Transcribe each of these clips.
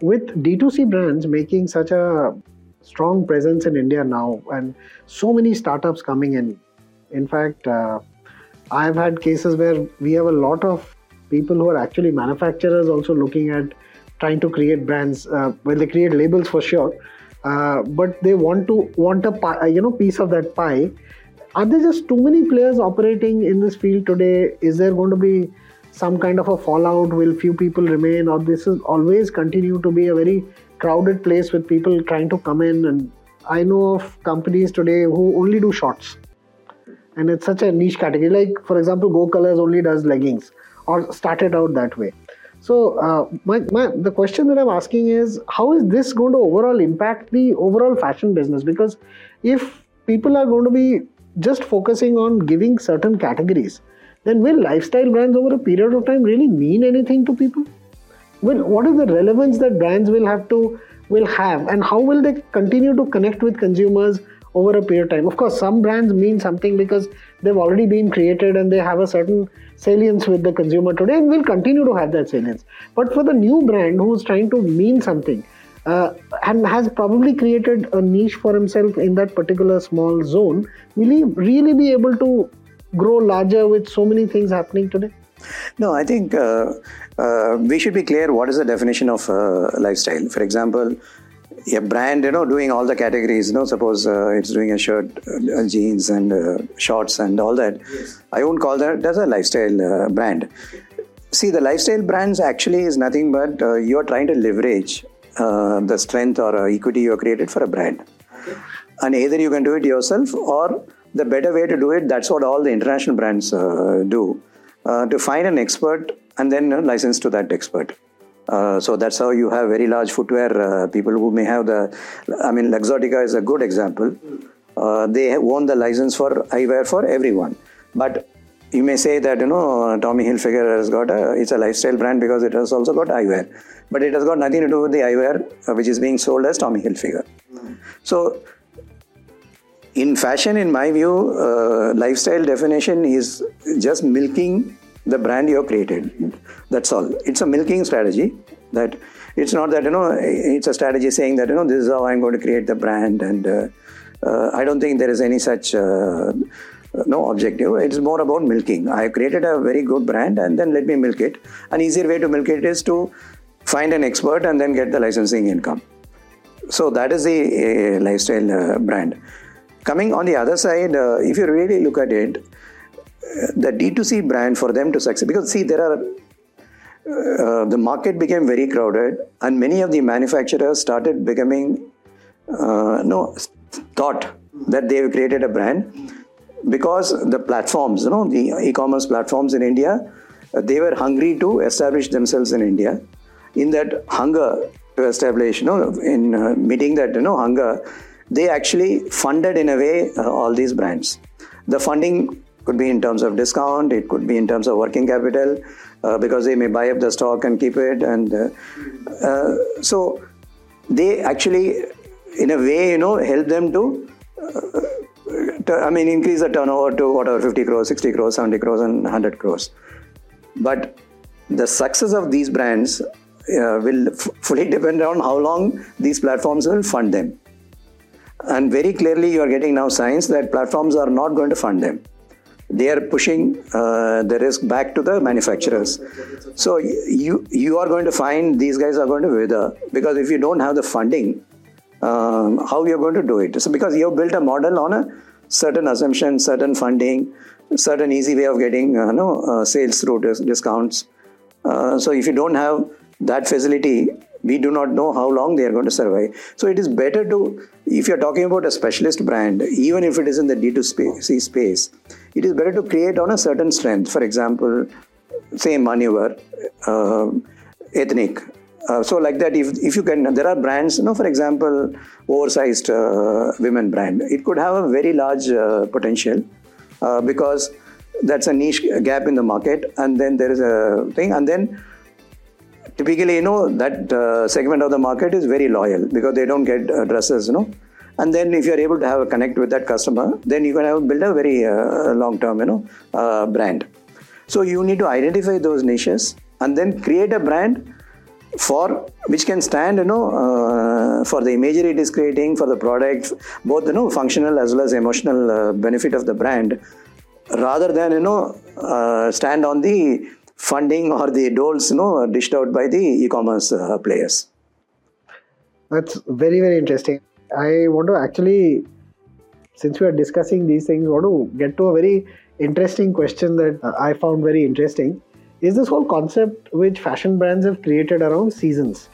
with D2C brands making such a strong presence in India now and so many startups coming in, in fact, uh, I've had cases where we have a lot of people who are actually manufacturers also looking at trying to create brands. Uh, well, they create labels for sure, uh, but they want to want a pie, you know piece of that pie. Are there just too many players operating in this field today? Is there going to be some kind of a fallout? Will few people remain, or this is always continue to be a very crowded place with people trying to come in? And I know of companies today who only do shorts, and it's such a niche category. Like for example, Go Colors only does leggings, or started out that way. So uh, my, my, the question that I'm asking is how is this going to overall impact the overall fashion business? Because if people are going to be just focusing on giving certain categories, then will lifestyle brands over a period of time really mean anything to people? Well, what is the relevance that brands will have to will have, and how will they continue to connect with consumers over a period of time? Of course, some brands mean something because they've already been created and they have a certain salience with the consumer today, and will continue to have that salience. But for the new brand who's trying to mean something, uh, and has probably created a niche for himself in that particular small zone, will he really be able to grow larger with so many things happening today? No, I think uh, uh, we should be clear what is the definition of uh, lifestyle. For example, a brand, you know, doing all the categories, you know, suppose uh, it's doing a shirt, uh, jeans, and uh, shorts, and all that. Yes. I won't call that as a lifestyle brand. See, the lifestyle brands actually is nothing but you're trying to leverage the strength or equity you have created for a brand. Okay. And either you can do it yourself or the better way to do it, that's what all the international brands uh, do, uh, to find an expert and then uh, license to that expert. Uh, so that's how you have very large footwear uh, people who may have the. I mean, Luxottica is a good example. Uh, they own the license for eyewear for everyone, but you may say that you know Tommy Hilfiger has got a it's a lifestyle brand because it has also got eyewear, but it has got nothing to do with the eyewear which is being sold as Tommy Hilfiger. So in fashion, in my view, uh, lifestyle definition is just milking the brand you have created. That's all. It's a milking strategy. That it's not that you know it's a strategy saying that you know this is how I'm going to create the brand, and uh, uh, I don't think there is any such uh, no objective. It's more about milking. I created a very good brand, and then let me milk it. An easier way to milk it is to find an expert and then get the licensing income. So that is the uh, lifestyle uh, brand. Coming on the other side, uh, if you really look at it, uh, the D2C brand for them to succeed, because see, there are uh, the market became very crowded, and many of the manufacturers started becoming uh, no thought that they have created a brand because the platforms, you know, the e-commerce platforms in India, uh, they were hungry to establish themselves in India. In that hunger to establish, you know, in uh, meeting that you know hunger, they actually funded in a way uh, all these brands. The funding could be in terms of discount, it could be in terms of working capital, uh, because they may buy up the stock and keep it. And uh, uh so they actually, in a way, you know, help them to, uh, I mean, increase the turnover to whatever 50 crores, 60 crores, 70 crores, and 100 crores. But the success of these brands uh, will f- fully depend on how long these platforms will fund them. And very clearly, you are getting now signs that platforms are not going to fund them. They are pushing uh, the risk back to the manufacturers. So you you are going to find these guys are going to wither because if you don't have the funding, um, how you are going to do it? So because you have built a model on a certain assumption, certain funding, certain easy way of getting uh, no uh, sales through dis- discounts. Uh, so if you don't have that facility, we do not know how long they are going to survive. So it is better to, if you're talking about a specialist brand, even if it is in the D2C space, it is better to create on a certain strength. For example, say Manyavar uh, ethnic. uh, so like that if, if you can there are brands you know for example oversized uh, women brand it could have a very large uh, potential uh, because that's a niche gap in the market and then there is a thing and then typically you know that uh, segment of the market is very loyal because they don't get uh, dresses you know. And then if you're able to have a connect with that customer then you can have build a very long term you know brand. So you need to identify those niches and then create a brand for which can stand you know uh, for the imagery it is creating for the product both you know functional as well as emotional uh, benefit of the brand rather than you know uh, stand on the funding or the doles you know dished out by the e-commerce uh, players. That's very very interesting. I want to actually since we are discussing these things want to get to a very interesting question that i found very interesting. Is this whole concept which fashion brands have created around seasons?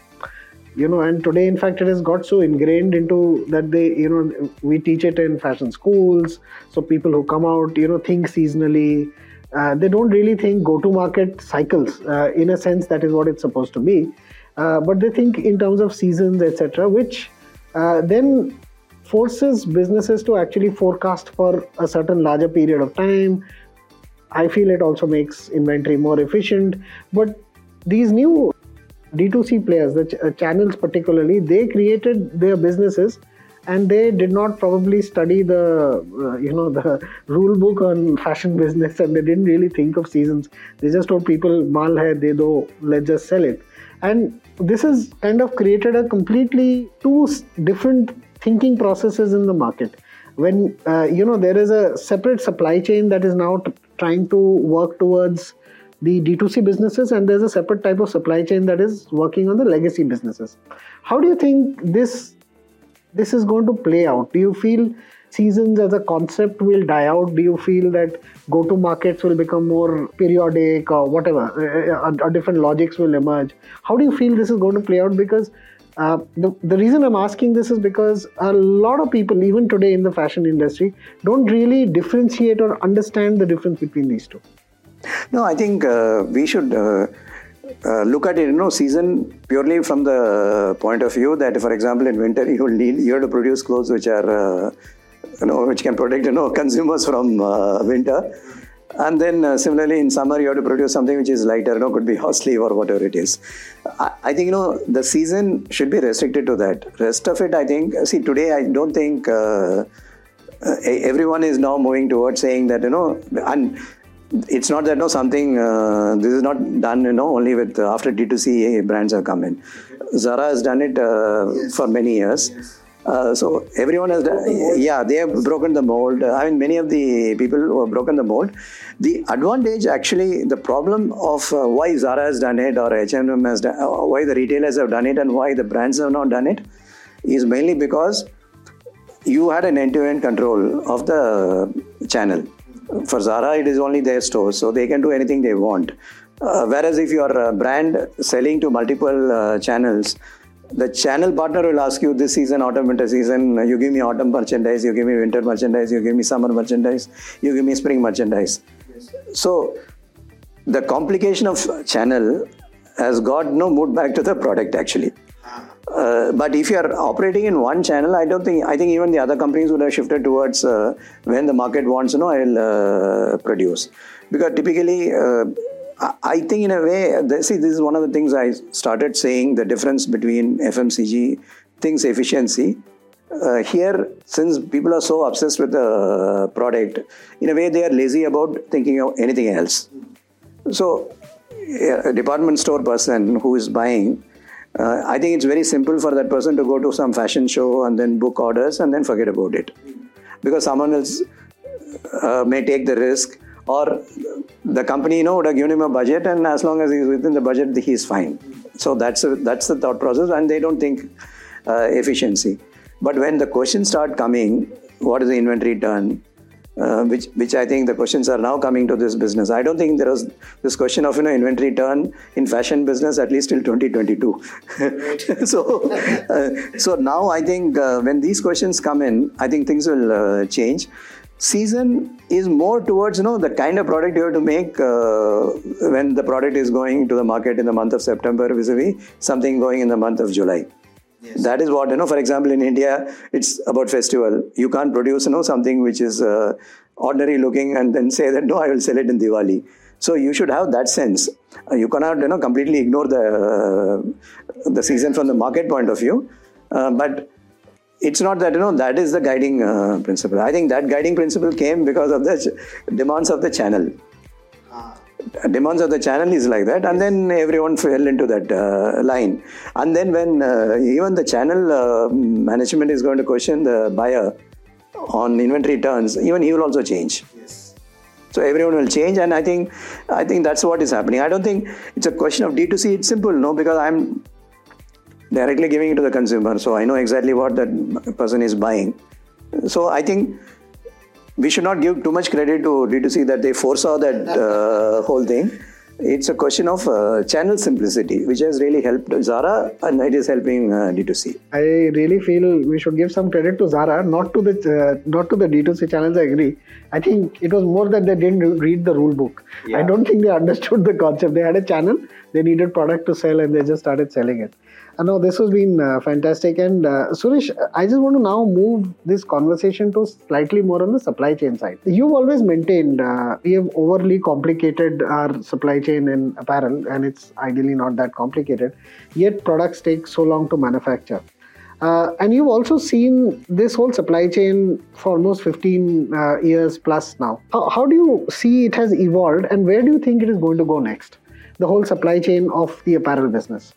You know and today in fact it has got so ingrained into that they you know we teach it in fashion schools. So people who come out you know think seasonally uh, they don't really think go to market cycles uh, in a sense that is what it's supposed to be uh, but they think in terms of seasons etc which uh, then forces businesses to actually forecast for a certain larger period of time I feel it also makes inventory more efficient. But these new D2C players, the ch- channels particularly, they created their businesses and they did not probably study the uh, you know the rule book on fashion business and they didn't really think of seasons. They just told people mal hai de do let's just sell it. And this has kind of created a completely two different thinking processes in the market. When uh, you know there is a separate supply chain that is now t- trying to work towards the D2C businesses, and there's a separate type of supply chain that is working on the legacy businesses. How do you think this this is going to play out? Do you feel seasons as a concept will die out? Do you feel that go to markets will become more periodic or whatever, or, uh, uh, or different logics will emerge? How do you feel this is going to play out? Because uh, the, the reason I'm asking this is because a lot of people, even today in the fashion industry, don't really differentiate or understand the difference between these two. No, I think uh, we should uh, uh look at it, you know, season purely from the point of view that, for example, in winter you need you have to produce clothes which are, uh, you know, which can protect you know consumers from winter. And then uh, similarly in summer you have to produce something which is lighter you know could be horse sleeve or whatever it is. I, I, think you know the season should be restricted to that. Rest of it i think see today i don't think uh, uh, everyone is now moving towards saying that you know and it's not that no something uh, this is not done you know only with uh, after d2c brands have come in zara has done it uh, yes. for many years yes uh, so everyone has, done, yeah, they have broken the mold. I mean, many of the people who have broken the mold. The advantage, actually, the problem of uh, why Zara has done it or H&M has done, uh, why the retailers have done it and why the brands have not done it, is mainly because you had an end-to-end control of the channel. For Zara, it is only their store, so they can do anything they want. Uh, whereas if you are a brand selling to multiple uh, channels, the channel partner will ask you this season, autumn, winter season, you give me autumn merchandise, you give me winter merchandise, you give me summer merchandise, you give me spring merchandise. Yes. So the complication of channel has got no mood back to the product actually. Uh, but if you are operating in one channel, I don't think I think even the other companies would have shifted towards uh, when the market wants, you know, I'll uh, produce because typically uh, I think in a way, see, this is one of the things I started saying the difference between FMCG things efficiency. Uh, here, since people are so obsessed with the product, in a way they are lazy about thinking of anything else. So, a department store person who is buying, uh, I think it's very simple for that person to go to some fashion show and then book orders and then forget about it. Because someone else uh, may take the risk or the company you know would have given him a budget and as long as he's within the budget he's fine. So that's a, that's the thought process and they don't think uh, efficiency. But when the questions start coming what is the inventory turn uh, which which I think the questions are now coming to this business. I don't think there was this question of you know inventory turn in fashion business at least till 2022. so uh, so now I think uh, when these questions come in, I think things will uh, change. season is more towards you know the kind of product you have to make uh, when the product is going to the market in the month of September vis-a-vis something going in the month of July. Yes. That is what you know. For example, in India, it's about festival. You can't produce you know something which is uh, ordinary looking and then say that no, I will sell it in Diwali. So you should have that sense. Uh, you cannot you know completely ignore the uh, the season from the market point of view, uh, but it's not that you know that is the guiding uh, principle. I think that guiding principle came because of the ch- demands of the channel. Ah. Demands of the channel is like that, and then everyone fell into that uh, line. And then when uh, even the channel uh, management is going to question the buyer on inventory turns, even he will also change. Yes. So everyone will change, and I think I think that's what is happening. I don't think it's a question of D2C. It's simple, no, because I'm directly giving it to the consumer. So I know exactly what that person is buying. So I think we should not give too much credit to D2C that they foresaw that uh, whole thing. It's a question of uh, channel simplicity, which has really helped Zara and it is helping uh, D2C. I really feel we should give some credit to Zara, not to the uh, not to the D2C channels. I agree. I think it was more that they didn't read the rule book. Yeah. I don't think they understood the concept. They had a channel, they needed product to sell, and they just started selling it. Uh, no, this has been uh, fantastic. And uh, Suresh, I just want to now move this conversation to slightly more on the supply chain side. You've always maintained uh, we have overly complicated our supply chain in apparel, and it's ideally not that complicated. Yet products take so long to manufacture. Uh, and you've also seen this whole supply chain for almost 15 uh, years plus now. How, how do you see it has evolved, and where do you think it is going to go next? The whole supply chain of the apparel business.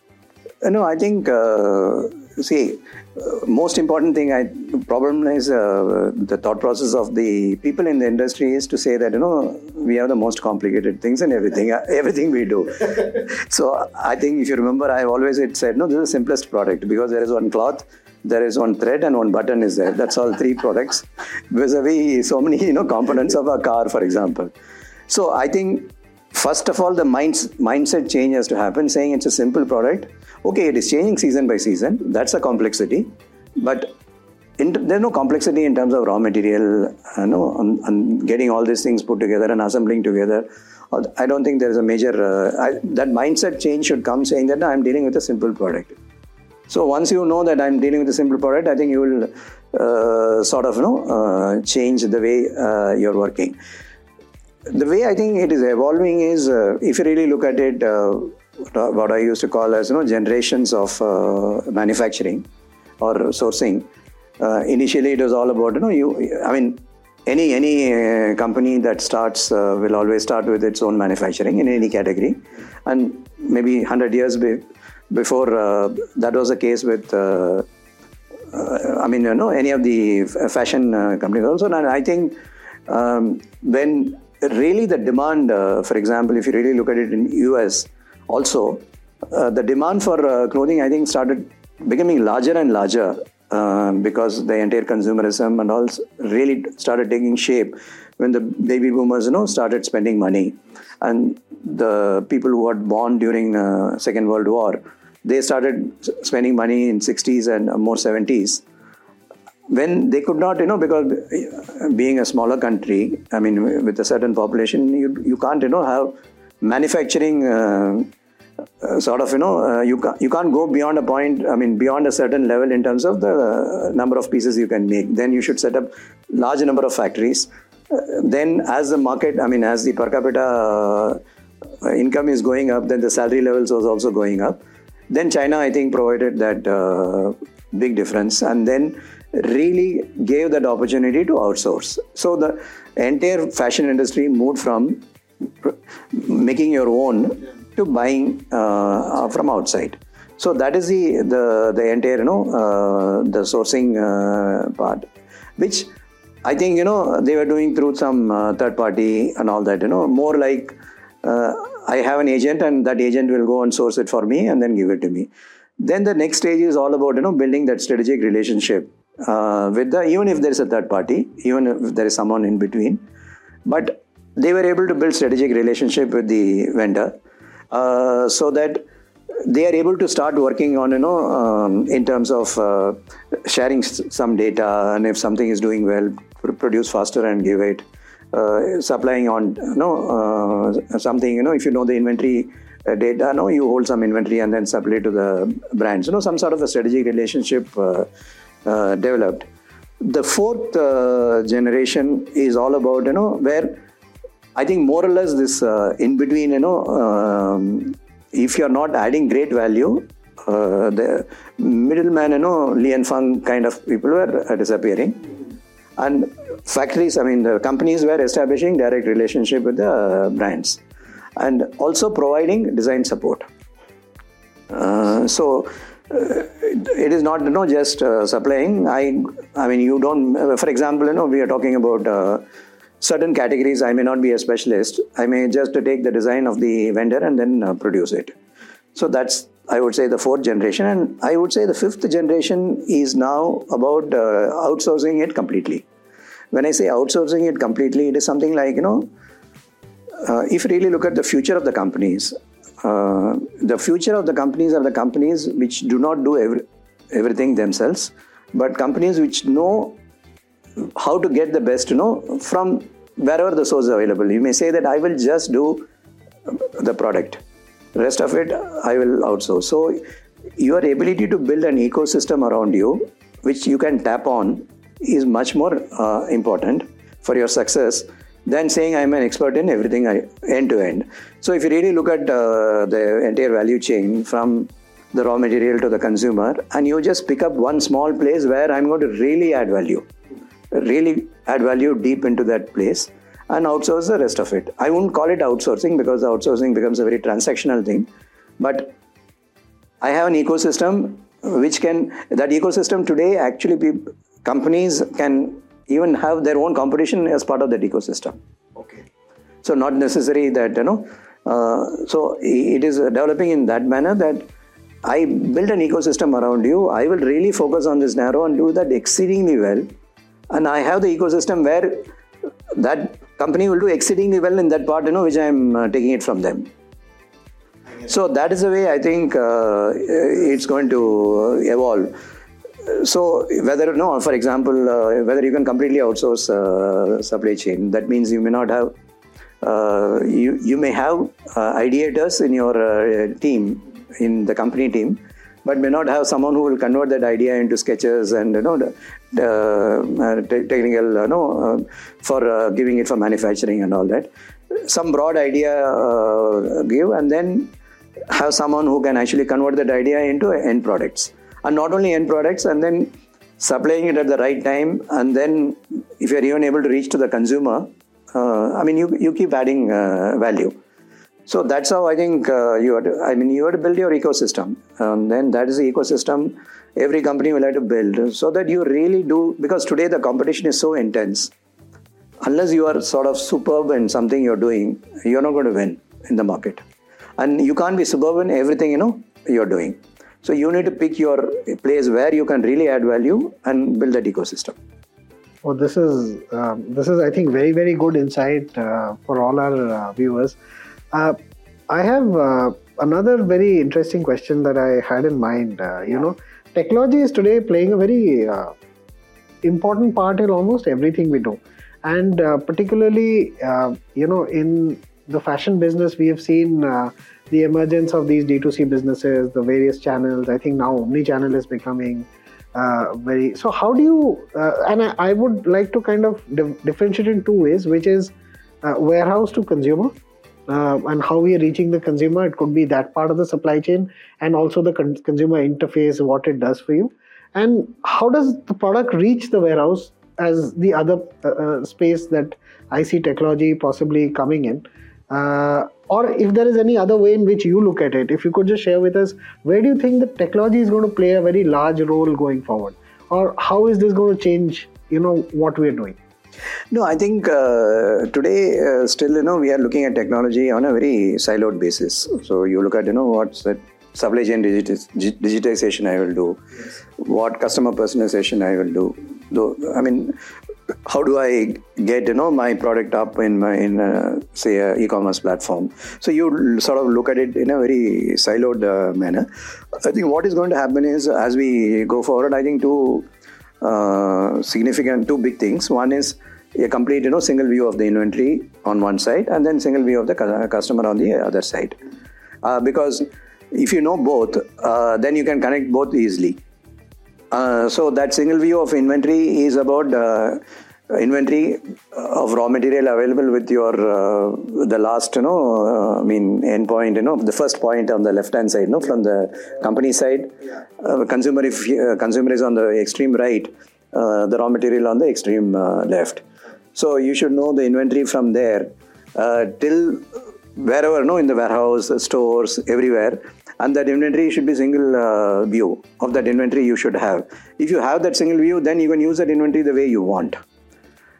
Uh, no, I think, uh, see, uh, most important thing, I problem is uh, the thought process of the people in the industry is to say that, you know, we have the most complicated things and everything, uh, everything we do. so I think if you remember, I always said, no, this is the simplest product because there is one cloth, there is one thread and one button is there. That's all three products vis-a-vis so many, you know, components of a car, for example. So I think first of all, the minds, mindset change has to happen, saying it's a simple product okay, it is changing season by season. That's a complexity, but in, there's no complexity in terms of raw material, you know, and, on, getting all these things put together and assembling together. I don't think there is a major uh, I, that mindset change should come saying that I'm dealing with a simple product. So once you know that I'm dealing with a simple product, I think you will uh, sort of you know uh, change the way uh, you're working. The way I think it is evolving is uh, if you really look at it uh, what I used to call as you know generations of uh, manufacturing or sourcing. Uh, initially, it was all about you know you. I mean, any any uh, company that starts uh, will always start with its own manufacturing in any category, and maybe hundred years be, before that was the case with. I mean, you know, any of the fashion companies also, and I think um, when really the demand, for example, if you really look at it in US, also, uh, the demand for uh, clothing, I think, started becoming larger and larger uh, because the entire consumerism and all really started taking shape when the baby boomers, you know, started spending money, and the people who were born during uh, Second World War, they started spending money in 60s and more 70s when they could not, you know, because uh, being a smaller country, I mean, with a certain population, you, you can't, you know, have manufacturing uh, uh, sort of you know uh, you can't you can't go beyond a point i mean beyond a certain level in terms of the uh, number of pieces you can make. Then you should set up large number of factories. Uh, then as the market i mean as the per capita uh, income is going up then the salary levels was also going up. Then china i think provided that big difference. And then really gave that opportunity to outsource so the entire fashion industry moved from making your own to buying uh, from outside. So that is the the, the entire you know uh, the sourcing uh, part, which I think you know they were doing through some uh, third party and all that. You know more like uh, I have an agent and that agent will go and source it for me and then give it to me. Then the next stage is all about you know building that strategic relationship uh, with the even if there is a third party, even if there is someone in between, but they were able to build strategic relationship with the vendor uh, so that they are able to start working on you know um, in terms of uh, sharing some data, and if something is doing well, produce faster and give it. Uh, supplying on you know uh, something you know if you know the inventory uh, data no you hold some inventory and then supply to the brands you know some sort of a strategic relationship uh, developed the fourth generation is all about you know where i think more or less this in between you know um, if you're not adding great value uh, the middleman, you know, Li and Fung kind of people were uh, disappearing. And factories, I mean, the companies were establishing direct relationship with the brands and also providing design support. Uh, so uh, it is not you know just uh, supplying. I I mean you don't. For example, you know we are talking about uh, certain categories. I may not be a specialist. I may just take the design of the vendor and then produce it. So that's I would say the fourth generation, and I would say the fifth generation is now about uh, outsourcing it completely. When I say outsourcing it completely, it is something like you know, uh, if you really look at the future of the companies, uh, the future of the companies are the companies which do not do every, everything themselves, but companies which know how to get the best, you know, from wherever the source is available. You may say that I will just do the product Rest of it, I will outsource. So, your ability to build an ecosystem around you, which you can tap on, is much more uh, important for your success than saying I'm an expert in everything end to end. So, if you really look at uh, the entire value chain from the raw material to the consumer, and you just pick up one small place where I'm going to really add value, really add value deep into that place and outsource the rest of it. I wouldn't call it outsourcing because outsourcing becomes a very transactional thing. But I have an ecosystem which can, that ecosystem today actually be, companies can even have their own competition as part of that ecosystem. Okay. So, not necessary that, you know, uh, so it is developing in that manner that I build an ecosystem around you. I will really focus on this narrow and do that exceedingly well. And I have the ecosystem where that company will do exceedingly well in that part, you know, which I'm uh, taking it from them. So that is the way I think uh, it's going to uh, evolve. So whether no, for example, uh, whether you can completely outsource uh, supply chain, that means you may not have. Uh, you you may have ideators in your team in the company team but may not have someone who will convert that idea into sketches and you know the, the uh, technical you know uh, for uh, giving it for manufacturing and all that some broad idea uh, give and then have someone who can actually convert that idea into end products and not only end products and then supplying it at the right time and then if you're even able to reach to the consumer uh, i mean you, you keep adding uh, value so that's how I think uh, you have to, I mean, you have to build your ecosystem. and then that is the ecosystem every company will have to build so that you really do, because today the competition is so intense. Unless you are sort of superb in something you're doing, you're not going to win in the market. And you can't be superb in everything, you know, you're doing. So you need to pick your place where you can really add value and build that ecosystem. Oh, this is um, this is I think very very good insight uh, for all our uh, viewers. Uh, I have uh, another very interesting question that I had in mind. Uh, you know, technology is today playing a very uh, important part in almost everything we do, and uh, particularly, uh, you know, in the fashion business, we have seen the emergence of these D2C businesses, the various channels. I think now omni-channel is becoming very. So, how do you? and I, I, would like to kind of differentiate in two ways, which is warehouse to consumer uh, and how we are reaching the consumer. It could be that part of the supply chain and also the con- consumer interface, what it does for you. And how does the product reach the warehouse as the other uh, uh space that I see technology possibly coming in? Uh, or if there is any other way in which you look at it, if you could just share with us, where do you think the technology is going to play a very large role going forward? Or how is this going to change, you know, what we are doing? No, I think uh, today uh, still you know we are looking at technology on a very siloed basis. So you look at you know what's that supply chain digitization I will do, yes. what customer personalization I will do. Though I mean, how do I get you know my product up in my in a, say e-commerce platform? So you sort of look at it in a very siloed uh, manner. I think what is going to happen is as we go forward, I think two uh, significant two big things. One is a complete you know single view of the inventory on one side and then single view of the customer on the other side uh, because if you know both uh, then you can connect both easily uh, so that single view of inventory is about uh, inventory of raw material available with your uh, the last you know uh, i mean endpoint you know the first point on the left hand side you know from the company side consumer if consumer is on the extreme right the raw material on the extreme left so you should know the inventory from there uh, till wherever, no, in the warehouse, stores, everywhere. And that inventory should be single uh, view of that inventory you should have. If you have that single view, then you can use that inventory the way you want.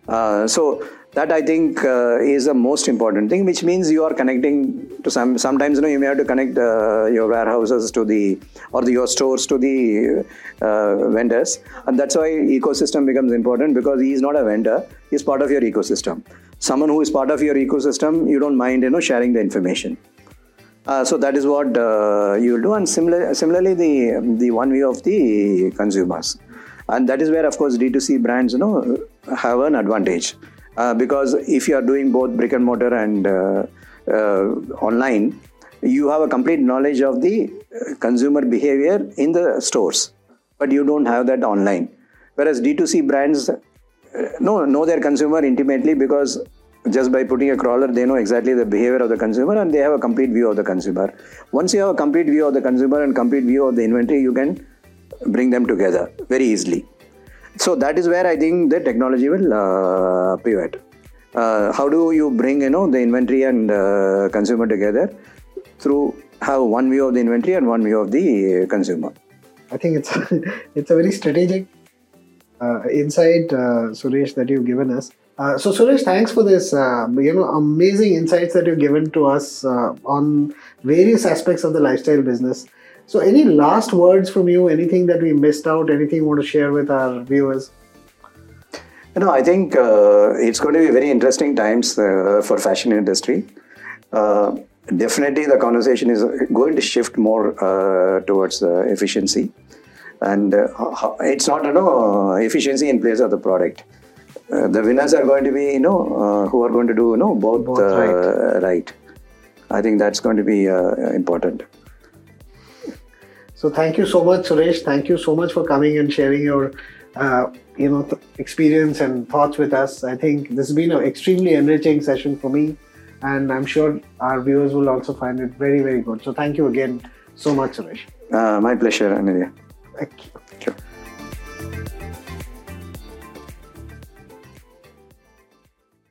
Uh, so that I think uh, is the most important thing, which means you are connecting to some. Sometimes you know you may have to connect uh, your warehouses to the or the, your stores to the uh, vendors, and that's why ecosystem becomes important because he is not a vendor; he is part of your ecosystem. Someone who is part of your ecosystem, you don't mind you know sharing the information. Uh, so that is what uh, you will do, and similar, similarly the the one view of the consumers, and that is where of course D2C brands you know have an advantage. Uh, because if you are doing both brick and mortar and uh, uh, online, you have a complete knowledge of the consumer behavior in the stores, but you don't have that online. Whereas D2C brands know, know their consumer intimately because just by putting a crawler, they know exactly the behavior of the consumer and they have a complete view of the consumer. Once you have a complete view of the consumer and complete view of the inventory, you can bring them together very easily so that is where I think the technology will uh, pivot. Uh, how do you bring you know the inventory and uh, consumer together through have one view of the inventory and one view of the consumer? I think it's it's a very strategic uh, insight, uh, Suresh, that you've given us. Uh, so Suresh, thanks for this you know amazing insights that you've given to us on various aspects of the lifestyle business. So, any last words from you? Anything that we missed out? Anything you want to share with our viewers? You know, I think uh, it's going to be very interesting times uh, for fashion industry. Uh, definitely, the conversation is going to shift more uh, towards efficiency, and uh, it's not you know efficiency in place of the product. Uh, the winners are going to be you know who are going to do you know both, both right. right. I think that's going to be important. So thank you so much, Suresh. Thank you so much for coming and sharing your, uh, you know, th- experience and thoughts with us. I think this has been an extremely enriching session for me, and I'm sure our viewers will also find it very, very good. So thank you again so much, Suresh. Uh, my pleasure, Anindya. Thank you. Sure.